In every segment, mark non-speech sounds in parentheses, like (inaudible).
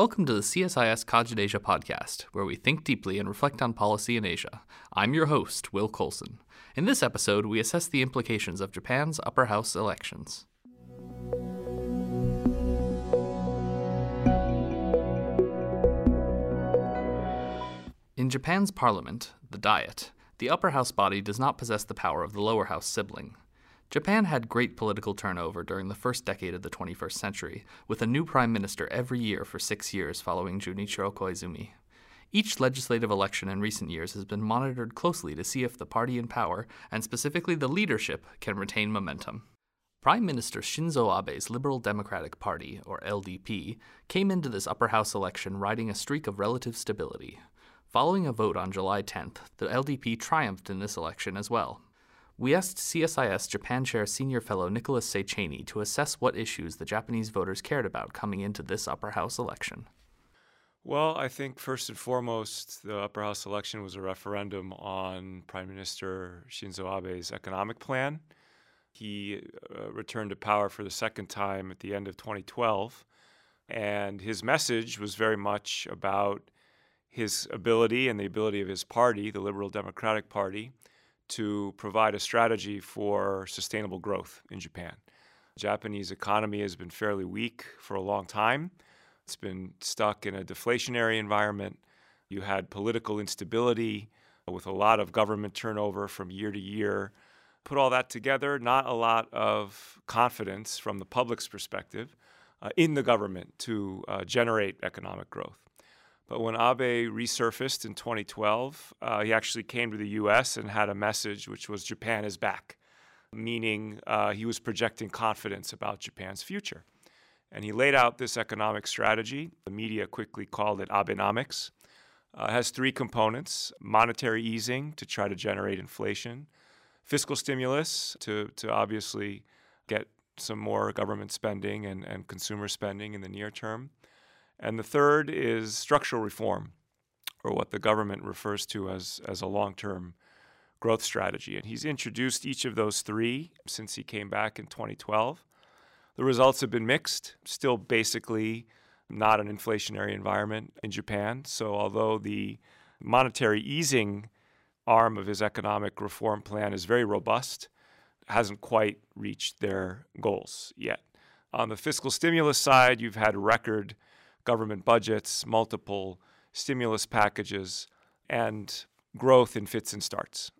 Welcome to the CSIS CogitAsia podcast, where we think deeply and reflect on policy in Asia. I'm your host, Will Colson. In this episode, we assess the implications of Japan's upper house elections. In Japan's parliament, the Diet, the upper house body does not possess the power of the lower house sibling. Japan had great political turnover during the first decade of the 21st century, with a new prime minister every year for six years following Junichiro Koizumi. Each legislative election in recent years has been monitored closely to see if the party in power, and specifically the leadership, can retain momentum. Prime Minister Shinzo Abe's Liberal Democratic Party, or LDP, came into this upper house election riding a streak of relative stability. Following a vote on July 10th, the LDP triumphed in this election as well. We asked CSIS Japan Chair Senior Fellow Nicholas Szechenyi to assess what issues the Japanese voters cared about coming into this upper house election. Well, I think first and foremost, the upper house election was a referendum on Prime Minister Shinzo Abe's economic plan. He uh, returned to power for the second time at the end of 2012, and his message was very much about his ability and the ability of his party, the Liberal Democratic Party, to provide a strategy for sustainable growth in Japan. The Japanese economy has been fairly weak for a long time. It's been stuck in a deflationary environment. You had political instability with a lot of government turnover from year to year. Put all that together, not a lot of confidence from the public's perspective uh, in the government to uh, generate economic growth. But when Abe resurfaced in 2012, uh, he actually came to the US and had a message which was Japan is back, meaning uh, he was projecting confidence about Japan's future. And he laid out this economic strategy. The media quickly called it Abenomics. Uh, it has three components monetary easing to try to generate inflation, fiscal stimulus to, to obviously get some more government spending and, and consumer spending in the near term and the third is structural reform, or what the government refers to as, as a long term growth strategy. And he's introduced each of those three since he came back in 2012. The results have been mixed, still basically not an inflationary environment in Japan. So, although the monetary easing arm of his economic reform plan is very robust, hasn't quite reached their goals yet. On the fiscal stimulus side, you've had record government budgets, multiple stimulus packages, and growth in fits and starts.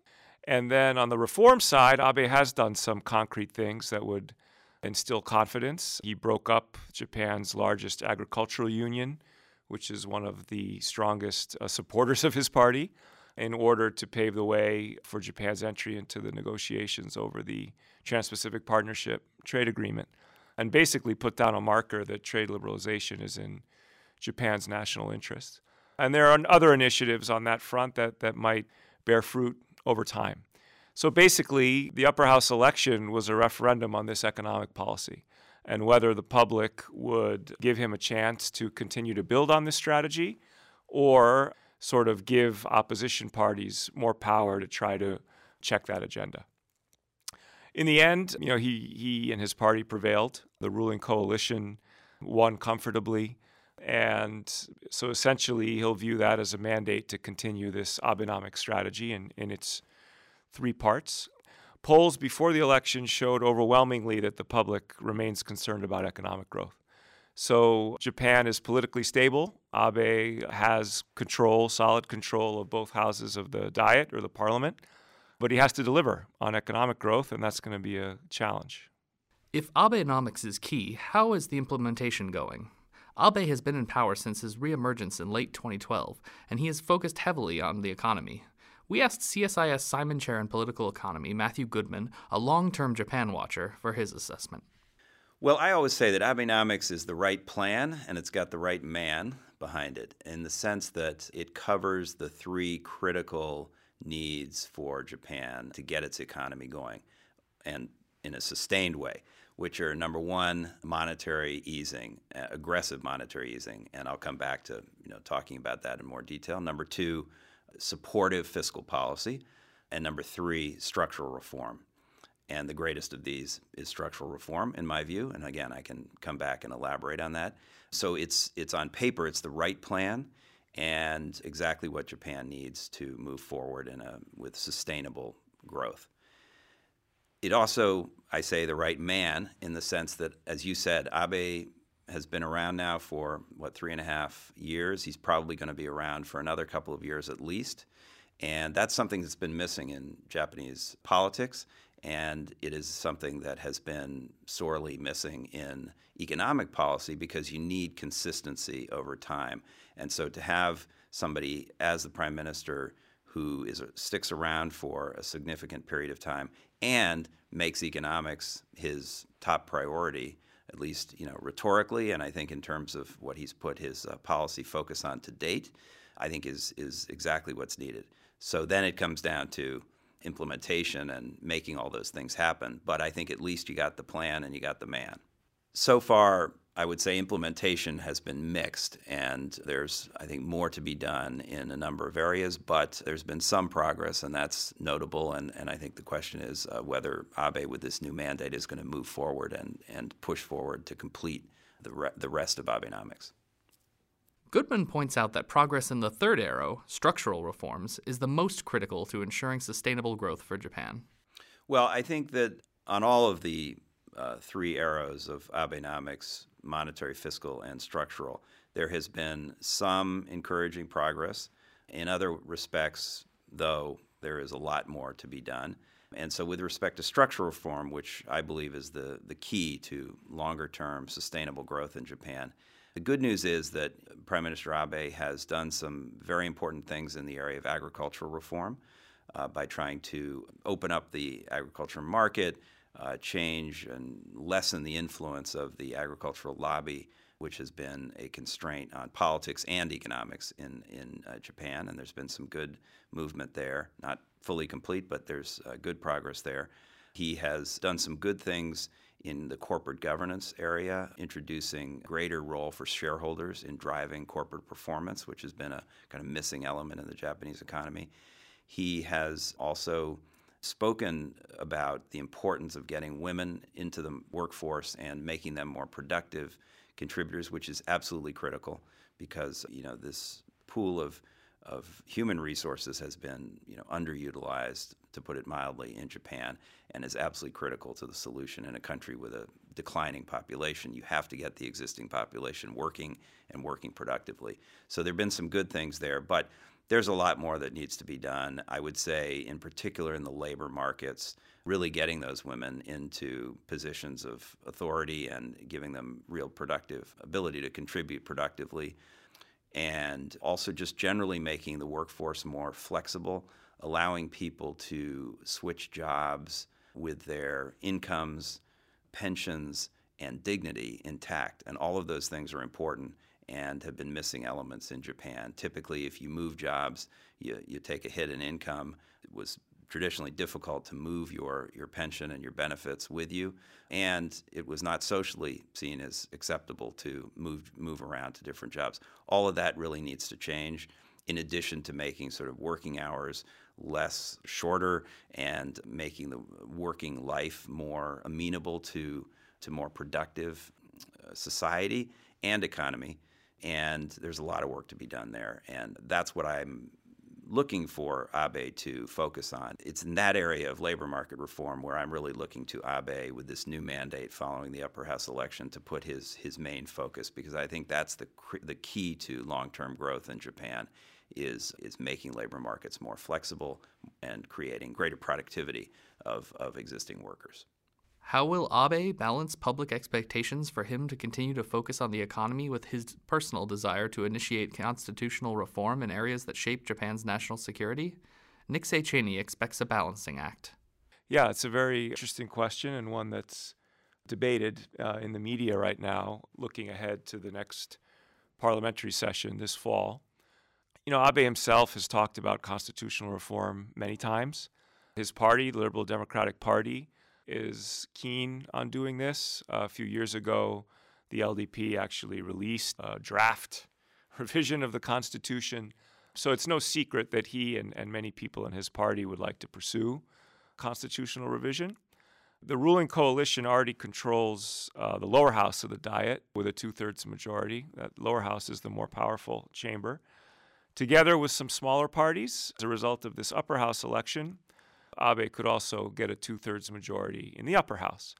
And then on the reform side, Abe has done some concrete things that would instill confidence. He broke up Japan's largest agricultural union, which is one of the strongest uh, supporters (laughs) of his party, in order to pave the way for Japan's entry into the negotiations over the Trans Pacific Partnership Trade Agreement and basically put down a marker that trade liberalization is in Japan's national interest. And there are other initiatives on that front that, that might bear fruit over time. So basically, the upper house election was a referendum on this economic policy and whether the public would give him a chance to continue to build on this strategy or sort of give opposition parties more power to try to check that agenda. In the end, you know, he, he and his party prevailed. The ruling coalition won comfortably. And so essentially, he'll view that as a mandate to continue this Abenomic strategy in, in its three parts. Polls before the election showed overwhelmingly that the public remains concerned about economic growth. So Japan is politically stable. Abe has control, solid control of both houses of the Diet or the parliament, but he has to deliver on economic growth, and that's going to be a challenge. If Abenomics is key, how is the implementation going? Abe has been in power since his reemergence in late 2012, and he has focused heavily on the economy. We asked CSIS Simon Chair in Political Economy, Matthew Goodman, a long term Japan watcher, for his assessment. Well, I always say that Abenomics is the right plan and it's got the right man behind it in the sense that it covers the three critical needs for Japan to get its economy going and in a sustained way which are number one, monetary easing, uh, aggressive monetary easing, and I'll come back to you know talking about that in more detail. Number two, supportive fiscal policy, and number three, structural reform. And the greatest of these is structural reform, in my view. And again, I can come back and elaborate on that. So it's, it's on paper, it's the right plan and exactly what Japan needs to move forward in a, with sustainable growth. It also, I say, the right man in the sense that, as you said, Abe has been around now for what three and a half years. He's probably going to be around for another couple of years at least, and that's something that's been missing in Japanese politics, and it is something that has been sorely missing in economic policy because you need consistency over time. And so to have somebody as the prime minister who is sticks around for a significant period of time and makes economics his top priority at least you know rhetorically, and I think in terms of what he's put his uh, policy focus on to date, I think is is exactly what's needed. So then it comes down to implementation and making all those things happen. But I think at least you got the plan and you got the man. So far, I would say implementation has been mixed, and there's, I think, more to be done in a number of areas, but there's been some progress, and that's notable. And, and I think the question is uh, whether Abe, with this new mandate, is going to move forward and, and push forward to complete the, re- the rest of Abenomics. Goodman points out that progress in the third arrow, structural reforms, is the most critical to ensuring sustainable growth for Japan. Well, I think that on all of the uh, three arrows of Abenomics, monetary, fiscal, and structural. There has been some encouraging progress. In other respects, though, there is a lot more to be done. And so, with respect to structural reform, which I believe is the, the key to longer term sustainable growth in Japan, the good news is that Prime Minister Abe has done some very important things in the area of agricultural reform uh, by trying to open up the agricultural market, uh, change and lessen the influence of the agricultural lobby, which has been a constraint on politics and economics in, in uh, Japan. And there's been some good movement there, not fully complete, but there's uh, good progress there. He has done some good things in the corporate governance area, introducing greater role for shareholders in driving corporate performance, which has been a kind of missing element in the Japanese economy. He has also spoken about the importance of getting women into the workforce and making them more productive contributors, which is absolutely critical because you know this pool of of human resources has been you know underutilized to put it mildly in Japan and is absolutely critical to the solution in a country with a declining population. You have to get the existing population working and working productively. So there've been some good things there but there's a lot more that needs to be done. I would say, in particular in the labor markets, really getting those women into positions of authority and giving them real productive ability to contribute productively. And also just generally making the workforce more flexible, allowing people to switch jobs with their incomes, pensions, and dignity intact. And all of those things are important and have been missing elements in Japan. Typically, if you move jobs, you, you take a hit in income. It was traditionally difficult to move your, your pension and your benefits with you, and it was not socially seen as acceptable to move, move around to different jobs. All of that really needs to change, in addition to making sort of working hours less shorter and making the working life more amenable to, to more productive uh, society and economy and there's a lot of work to be done there. And that's what I'm looking for Abe to focus on. It's in that area of labor market reform where I'm really looking to Abe with this new mandate following the upper house election to put his his main focus because I think that's the the key to long-term growth in Japan is is making labor markets more flexible and creating greater productivity of of existing workers. How will Abe balance public expectations for him to continue to focus on the economy with his personal desire to initiate constitutional reform in areas that shape Japan's national security? Nick Szechenyi expects a balancing act. Yeah, it's a very interesting question and one that's debated uh, in the media right now, looking ahead to the next parliamentary session this fall. You know, Abe himself has talked about constitutional reform many times. His party, the Liberal Democratic Party, is keen on doing this. Uh, a few years ago, the LDP actually released a draft (laughs) revision of the Constitution. So it's no secret that he and, and many people in his party would like to pursue constitutional revision. The ruling coalition already controls uh, the lower house of the Diet with a two thirds majority. That lower house is the more powerful chamber. Together with some smaller parties, as a result of this upper house election, Abe could also get a two thirds majority in the upper house.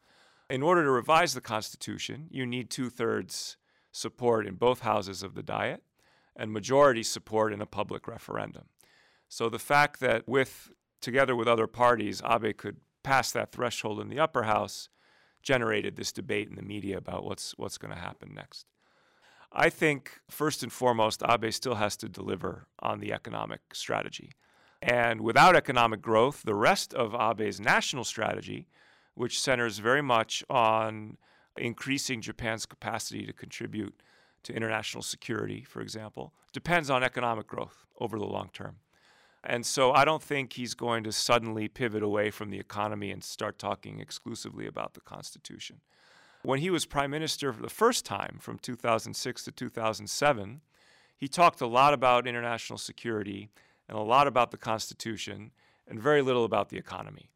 In order to revise the Constitution, you need two thirds support in both houses of the Diet and majority support in a public referendum. So the fact that with together with other parties, Abe could pass that threshold in the upper house generated this debate in the media about what's what's going to happen next. I think first and foremost, Abe still has to deliver on the economic strategy. And without economic growth, the rest of Abe's national strategy, which centers very much on increasing Japan's capacity to contribute to international security, for example, depends on economic growth over the long term. And so I don't think he's going to suddenly pivot away from the economy and start talking exclusively about the Constitution. When he was prime minister for the first time from 2006 to 2007, he talked a lot about international security and a lot about the Constitution and very little about the economy.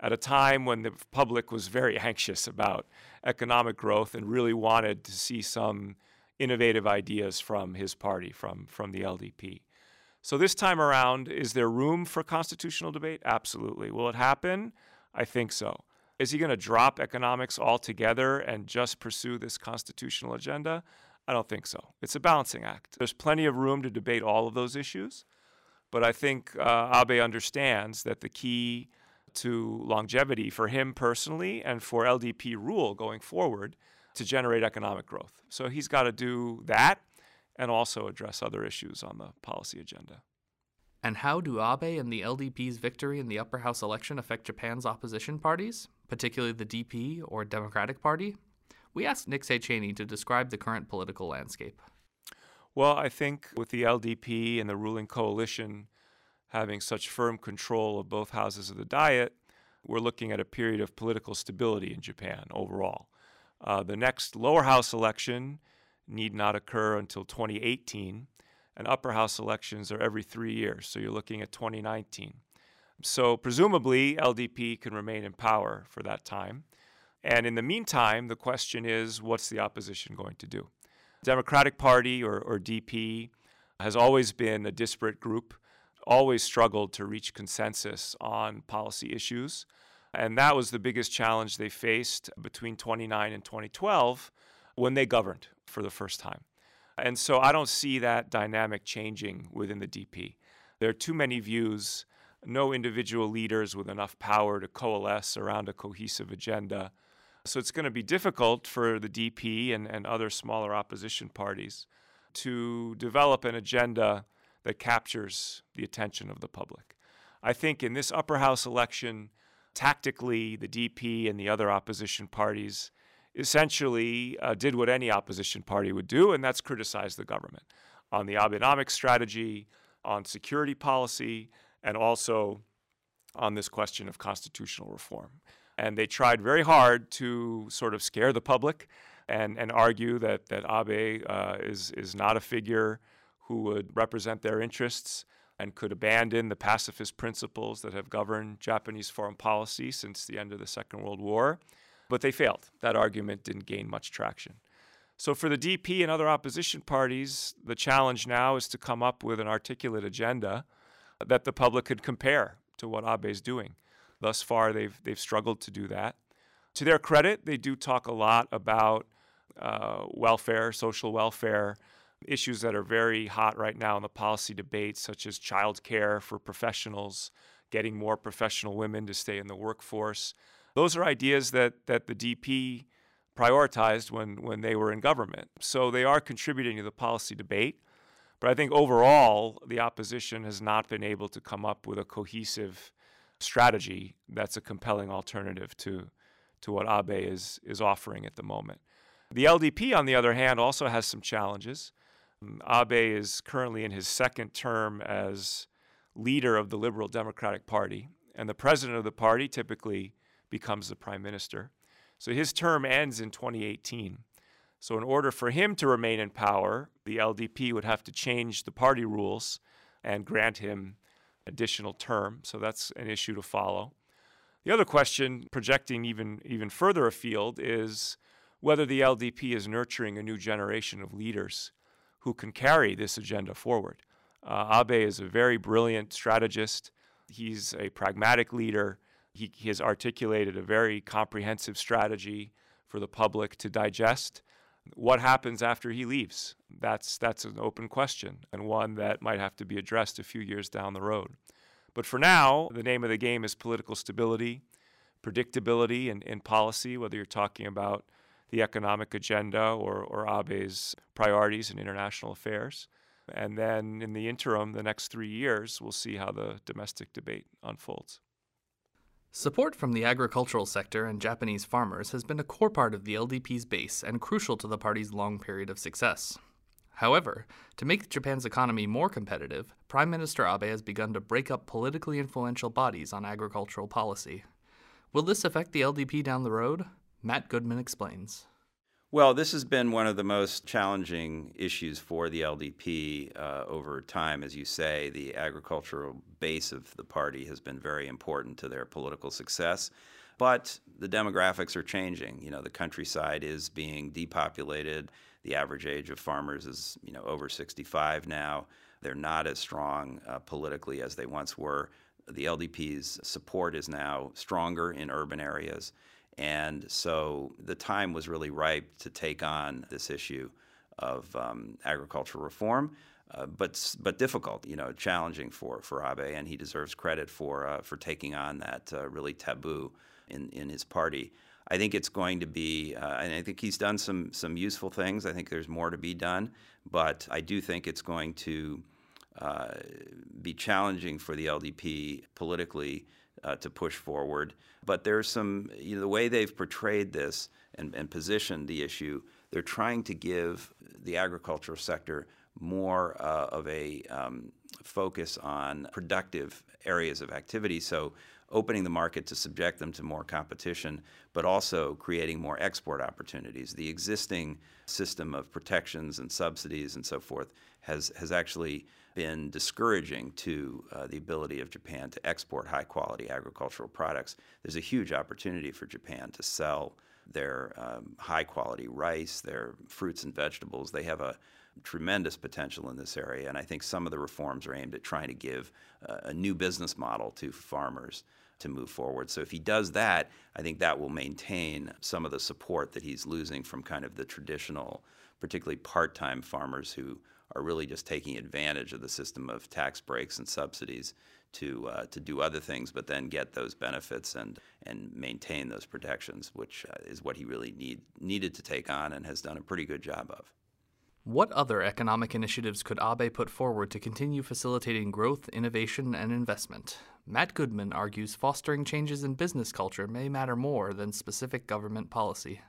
At a time when the public was very (laughs) anxious about economic growth and really wanted to see some innovative ideas from his party, from, from the LDP. So this time around, is there room for constitutional debate? Absolutely. Will it happen? I think so. Is he going to drop economics altogether and just pursue this constitutional agenda? I don't think so. It's a balancing act. There's plenty of room to debate all of those issues. But I think uh, Abe understands that the key to longevity for him personally and for LDP rule going forward to generate economic growth. So he's got to do that and also address other issues on the policy agenda. And how do Abe and the LDP's victory in the upper house election affect Japan's opposition parties, particularly the DP or Democratic Party? We asked Nick Szechenyi to describe the current political landscape. Well, I think with the LDP and the ruling coalition having such firm control of both houses of the Diet, we're looking at a period of political stability in Japan overall. Uh, the next lower house election need not occur until 2018, and upper house elections are every three years, so you're looking at 2019. So, presumably, LDP can remain in power for that time. And in the meantime, the question is what's the opposition going to do? Democratic Party or, or DP has always been a disparate group, always struggled to reach consensus on policy issues. And that was the biggest challenge they faced between 29 and 2012 when they governed for the first time. And so I don't see that dynamic changing within the DP. There are too many views, no individual leaders with enough power to coalesce around a cohesive agenda. So it's going to be difficult for the DP and, and other smaller opposition parties to develop an agenda that captures the attention of the public. I think in this upper house election, tactically, the DP and the other opposition parties essentially uh, did what any opposition party would do, and that's criticize the government on the Abenomics strategy, on security policy, and also on this question of constitutional reform. And they tried very hard to sort of scare the public and, and argue that, that Abe uh, is, is not a figure who would represent their interests and could abandon the pacifist principles that have governed Japanese foreign policy since the end of the Second World War. But they failed. That argument didn't gain much traction. So, for the DP and other opposition parties, the challenge now is to come up with an articulate agenda that the public could compare to what Abe is doing. Thus far, they've, they've struggled to do that. To their credit, they do talk a lot about uh, welfare, social welfare, issues that are very hot right now in the policy debate, such as child care for professionals, getting more professional women to stay in the workforce. Those are ideas that, that the DP prioritized when, when they were in government. So they are contributing to the policy debate. But I think overall, the opposition has not been able to come up with a cohesive strategy that's a compelling alternative to, to what Abe is, is offering at the moment. The LDP, on the other hand, also has some challenges. Abe is currently in his second term as leader of the Liberal Democratic Party, and the president of the party typically becomes the prime minister. So his term ends in 2018. So, in order for him to remain in power, the LDP would have to change the party rules and grant him additional term. So that's an issue to follow. The other question, projecting even, even further afield, is whether the LDP is nurturing a new generation of leaders who can carry this agenda forward. Uh, Abe is a very brilliant strategist. He's a pragmatic leader. He, he, has articulated a very comprehensive strategy for the public to digest. What happens after he leaves? That's, that's an open question and one that might have to be addressed a few years down the road. But for now, the name of the game is political stability, predictability in, in policy, whether you're talking about the economic agenda or, or Abe's priorities in international affairs. And then in the interim, the next three years, we'll see how the domestic debate unfolds. Support from the agricultural sector and Japanese farmers has been a core part of the LDP's base and crucial to the party's long period of success. However, to make Japan's economy more competitive, Prime Minister Abe has begun to break up politically influential bodies on agricultural policy. Will this affect the LDP down the road? Matt Goodman explains. Well, this has been one of the most challenging issues for the LDP uh, over time. As you say, the agricultural base of the party has been very important to their political success. But the demographics are changing. You know, the countryside is being depopulated. The average age of farmers is, you know, over 65 now. They're not as strong uh, politically as they once were. The LDP's support is now stronger in urban areas. And so the time was really ripe to take on this issue of um, agricultural reform, uh, but but difficult, you know, challenging for for Abe, and he deserves credit for uh, for taking on that uh, really taboo in in his party. I think it's going to be, uh, and I think he's done some some useful things. I think there's more to be done, but I do think it's going to uh, be challenging for the LDP politically uh, to push forward. But there's some, you know, the way they've portrayed this and, and positioned the issue, they're trying to give the agricultural sector more uh, of a um, focus on productive areas of activity. So opening the market to subject them to more competition, but also creating more export opportunities. The existing system of protections and subsidies and so forth has, has actually been discouraging to uh, the ability of Japan to export high quality agricultural products. There's a huge opportunity for Japan to sell their um, high quality rice, their fruits and vegetables. They have a tremendous potential in this area, and I think some of the reforms are aimed at trying to give uh, a new business model to farmers to move forward. So if he does that, I think that will maintain some of the support that he's losing from kind of the traditional, particularly part-time farmers who are really just taking advantage of the system of tax breaks and subsidies to uh, to do other things, but then get those benefits and and maintain those protections, which uh, is what he really need needed to take on and has done a pretty good job of. What other economic initiatives could Abe put forward to continue facilitating growth, innovation, and investment? Matt Goodman argues fostering changes in business culture may matter more than specific government policy.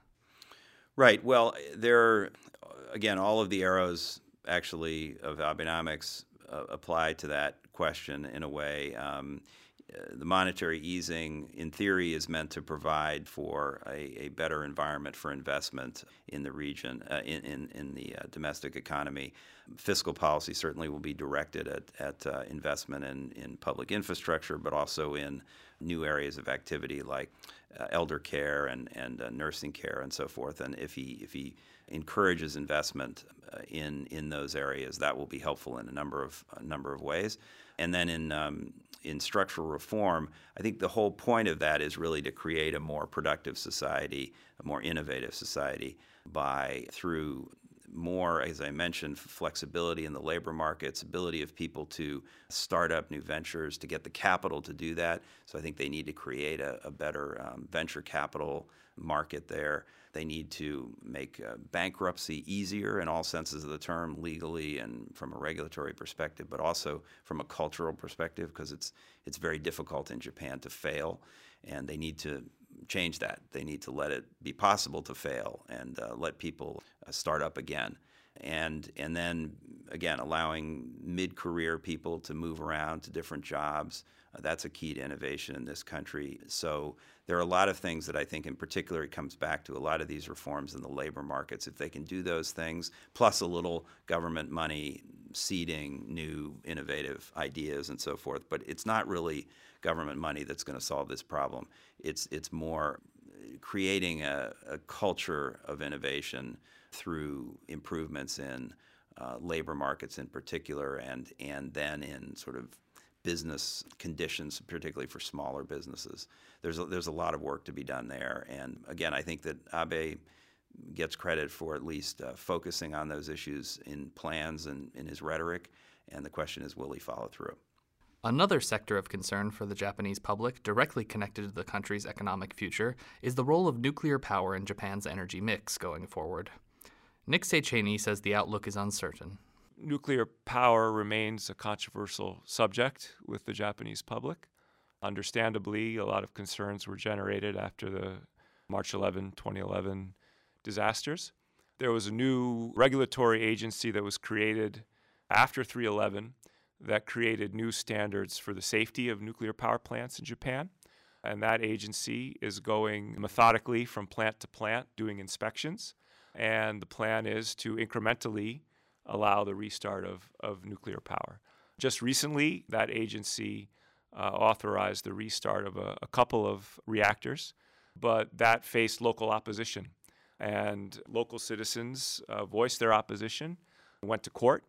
Right. Well, there, again, all of the arrows actually of Abenomics uh, apply to that question in a way. Um, the monetary easing, in theory, is meant to provide for a, a better environment for investment in the region, uh, in, in, in, the uh, domestic economy. Fiscal policy certainly will be directed at, at uh, investment in, in public infrastructure, but also in new areas of activity like uh, elder care and, and uh, nursing care and so forth. And if he, if he encourages investment in, in those areas, that will be helpful in a number of, a number of ways. And then in um, in structural reform, I think the whole point of that is really to create a more productive society, a more innovative society by through more, as I mentioned, flexibility in the labor markets, ability of people to start up new ventures, to get the capital to do that. So I think they need to create a, a better um, venture capital market there. They need to make uh, bankruptcy easier in all senses of the term, legally and from a regulatory perspective, but also from a cultural perspective, because it's it's very difficult in Japan to fail, and they need to change that. They need to let it be possible to fail and uh, let people uh, start up again. And, and then again, allowing mid career people to move around to different jobs. Uh, that's a key to innovation in this country. So there are a lot of things that I think, in particular, it comes back to a lot of these reforms in the labor markets. If they can do those things, plus a little government money seeding new innovative ideas and so forth. But it's not really government money that's going to solve this problem. It's it's more creating a, a culture of innovation through improvements in uh, labor markets in particular, and and then in sort of business conditions, particularly for smaller businesses. There's a, there's a lot of work to be done there, and again, I think that Abe gets credit for at least uh, focusing on those issues in plans and in his rhetoric. And the question is, will he follow through? Another sector of concern for the Japanese public, directly connected to the country's economic future, is the role of nuclear power in Japan's energy mix going forward. Nick Szechenyi says the outlook is uncertain. Nuclear power remains a controversial subject with the Japanese public. Understandably, a lot of concerns were generated after the March 11, 2011 disasters. There was a new regulatory agency that was created after 311 that created new standards for the safety of nuclear power plants in Japan. And that agency is going methodically from plant to plant doing inspections. And the plan is to incrementally allow the restart of, of nuclear power. Just recently, that agency uh, authorized the restart of a, a couple of reactors, but that faced local opposition. And local citizens uh, voiced their opposition, went to court,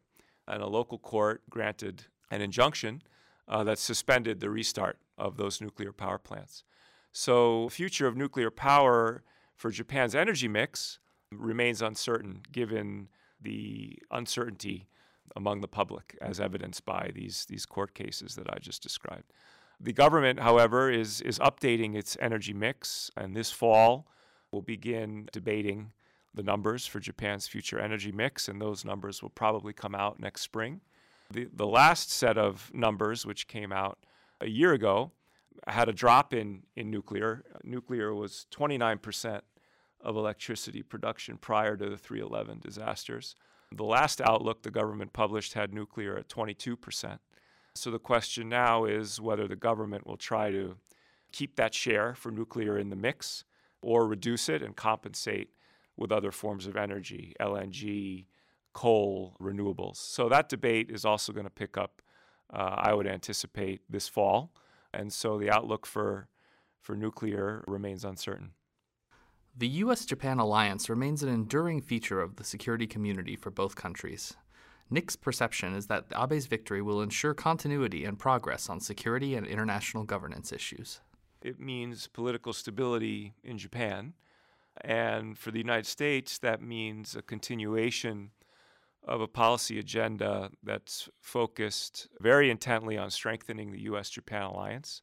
and a local court granted an injunction uh, that suspended the restart of those nuclear power plants. So, future of nuclear power for Japan's energy mix remains uncertain given the uncertainty among the public, as evidenced by these, these court cases that I just described. The government, however, is, is updating its energy mix, and this fall will begin debating the numbers for Japan's future energy mix, and those numbers will probably come out next spring. The, the last set of numbers, which came out a year ago, had a drop in, in nuclear. Nuclear was 29% of electricity production prior to the 311 disasters. The last outlook the government published had nuclear at 22%. So the question now is whether the government will try to keep that share for nuclear in the mix or reduce it and compensate with other forms of energy, LNG, coal, renewables. So that debate is also going to pick up, uh, I would anticipate, this fall. And so the outlook for, for nuclear remains uncertain. The US Japan alliance remains an enduring feature of the security community for both countries. Nick's perception is that Abe's victory will ensure continuity and progress on security and international governance issues. It means political stability in Japan. And for the United States, that means a continuation of a policy agenda that's focused very intently on strengthening the U.S. Japan alliance,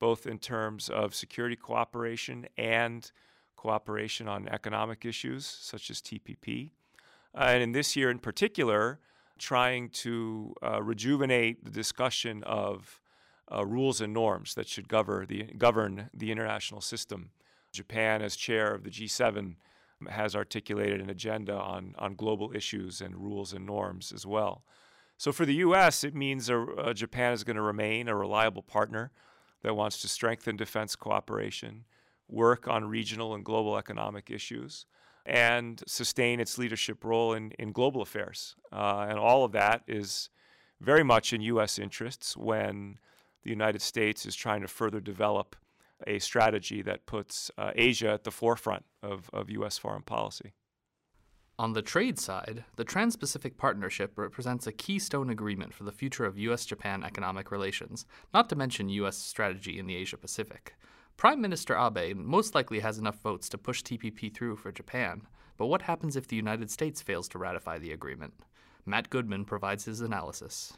both in terms of security cooperation and cooperation on economic issues such as TPP. Uh, and in this year in particular, trying to uh, rejuvenate the discussion of uh, rules and norms that should govern the, govern the international system. Japan, as chair of the G7, has articulated an agenda on, on global issues and rules and norms as well. So for the U.S., it means a, a Japan is going to remain a reliable partner that wants to strengthen defense cooperation, work on regional and global economic issues, and sustain its leadership role in, in global affairs. Uh, and all of that is very much in U.S. interests when the United States is trying to further develop a strategy that puts uh, Asia at the forefront of, of U.S. foreign policy. On the trade side, the Trans Pacific Partnership represents a keystone agreement for the future of U.S. Japan economic relations, not to mention U.S. strategy in the Asia Pacific. Prime Minister Abe most likely has enough votes to push TPP through for Japan, but what happens if the United States fails to ratify the agreement? Matt Goodman provides his analysis.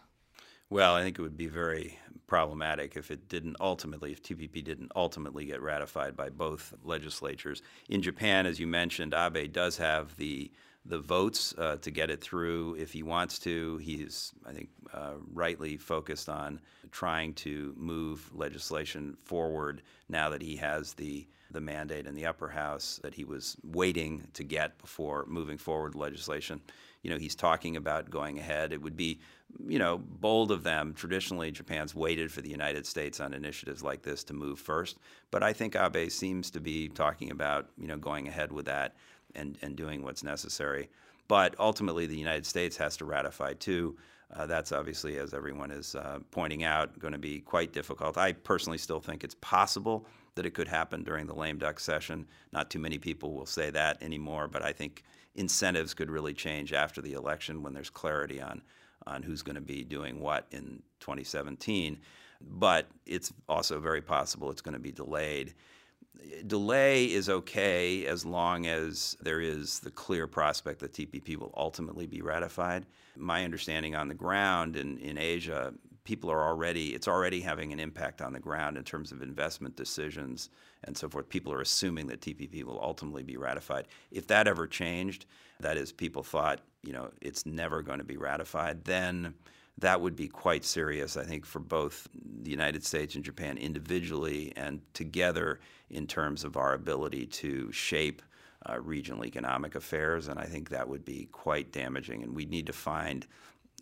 Well, I think it would be very problematic if it didn't ultimately, if TPP didn't ultimately get ratified by both legislatures. In Japan, as you mentioned, Abe does have the the votes uh, to get it through if he wants to. He's, I think, uh, rightly focused on trying to move legislation forward now that he has the the mandate in the upper house that he was waiting to get before moving forward legislation. You know, he's talking about going ahead. It would be you know, bold of them. Traditionally, Japan's waited for the United States on initiatives like this to move first. But I think Abe seems to be talking about, you know, going ahead with that and, and doing what's necessary. But ultimately, the United States has to ratify too. Uh, that's obviously, as everyone is uh, pointing out, going to be quite difficult. I personally still think it's possible that it could happen during the lame duck session. Not too many people will say that anymore, but I think incentives could really change after the election when there's clarity on on who's going to be doing what in 2017. But it's also very possible it's going to be delayed. Delay is okay as long as there is the clear prospect that TPP will ultimately be ratified. My understanding on the ground in, in Asia, people are already, it's already having an impact on the ground in terms of investment decisions and so forth. People are assuming that TPP will ultimately be ratified. If that ever changed, that is, people thought, you know, it's never going to be ratified, then that would be quite serious, I think, for both the United States and Japan individually and together in terms of our ability to shape uh, regional economic affairs. And I think that would be quite damaging. And we need to find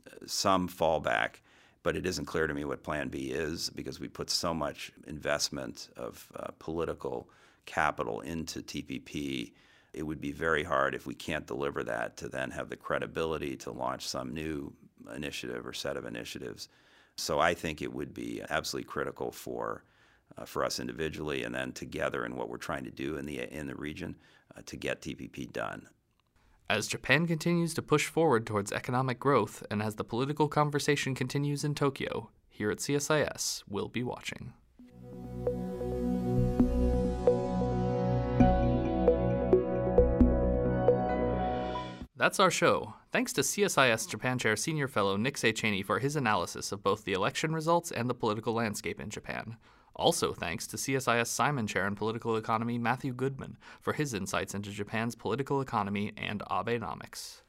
uh, some fallback but it isn't clear to me what Plan B is because we put so much investment of uh, political capital into TPP. It would be very hard if we can't deliver that to then have the credibility to launch some new initiative or set of initiatives. So I think it would be absolutely critical for uh, for us individually and then together in what we're trying to do in the in the region uh, to get TPP done. As Japan continues to push forward towards economic growth and as the political conversation continues in Tokyo, here at CSIS, we'll be watching. That's our show. Thanks to CSIS Japan Chair Senior Fellow Nick Széchenyi Cheney for his analysis of both the election results and the political landscape in Japan. Also, thanks to CSIS Simon Chair in Political Economy Matthew Goodman for his insights into Japan's political economy and Abenomics.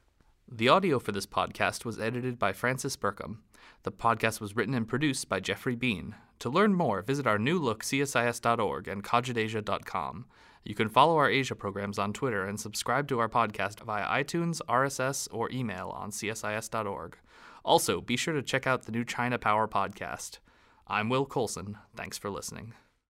The audio for this podcast was edited by Francis Burkham. The podcast was written and produced by Jeffrey Bean. To learn more, visit our new look CSIS.org and CogitAsia.com. You can follow our Asia programs on Twitter and subscribe to our podcast via iTunes, RSS, or email on CSIS.org. Also, be sure to check out the new China Power podcast. I'm Will Colson. Thanks for listening.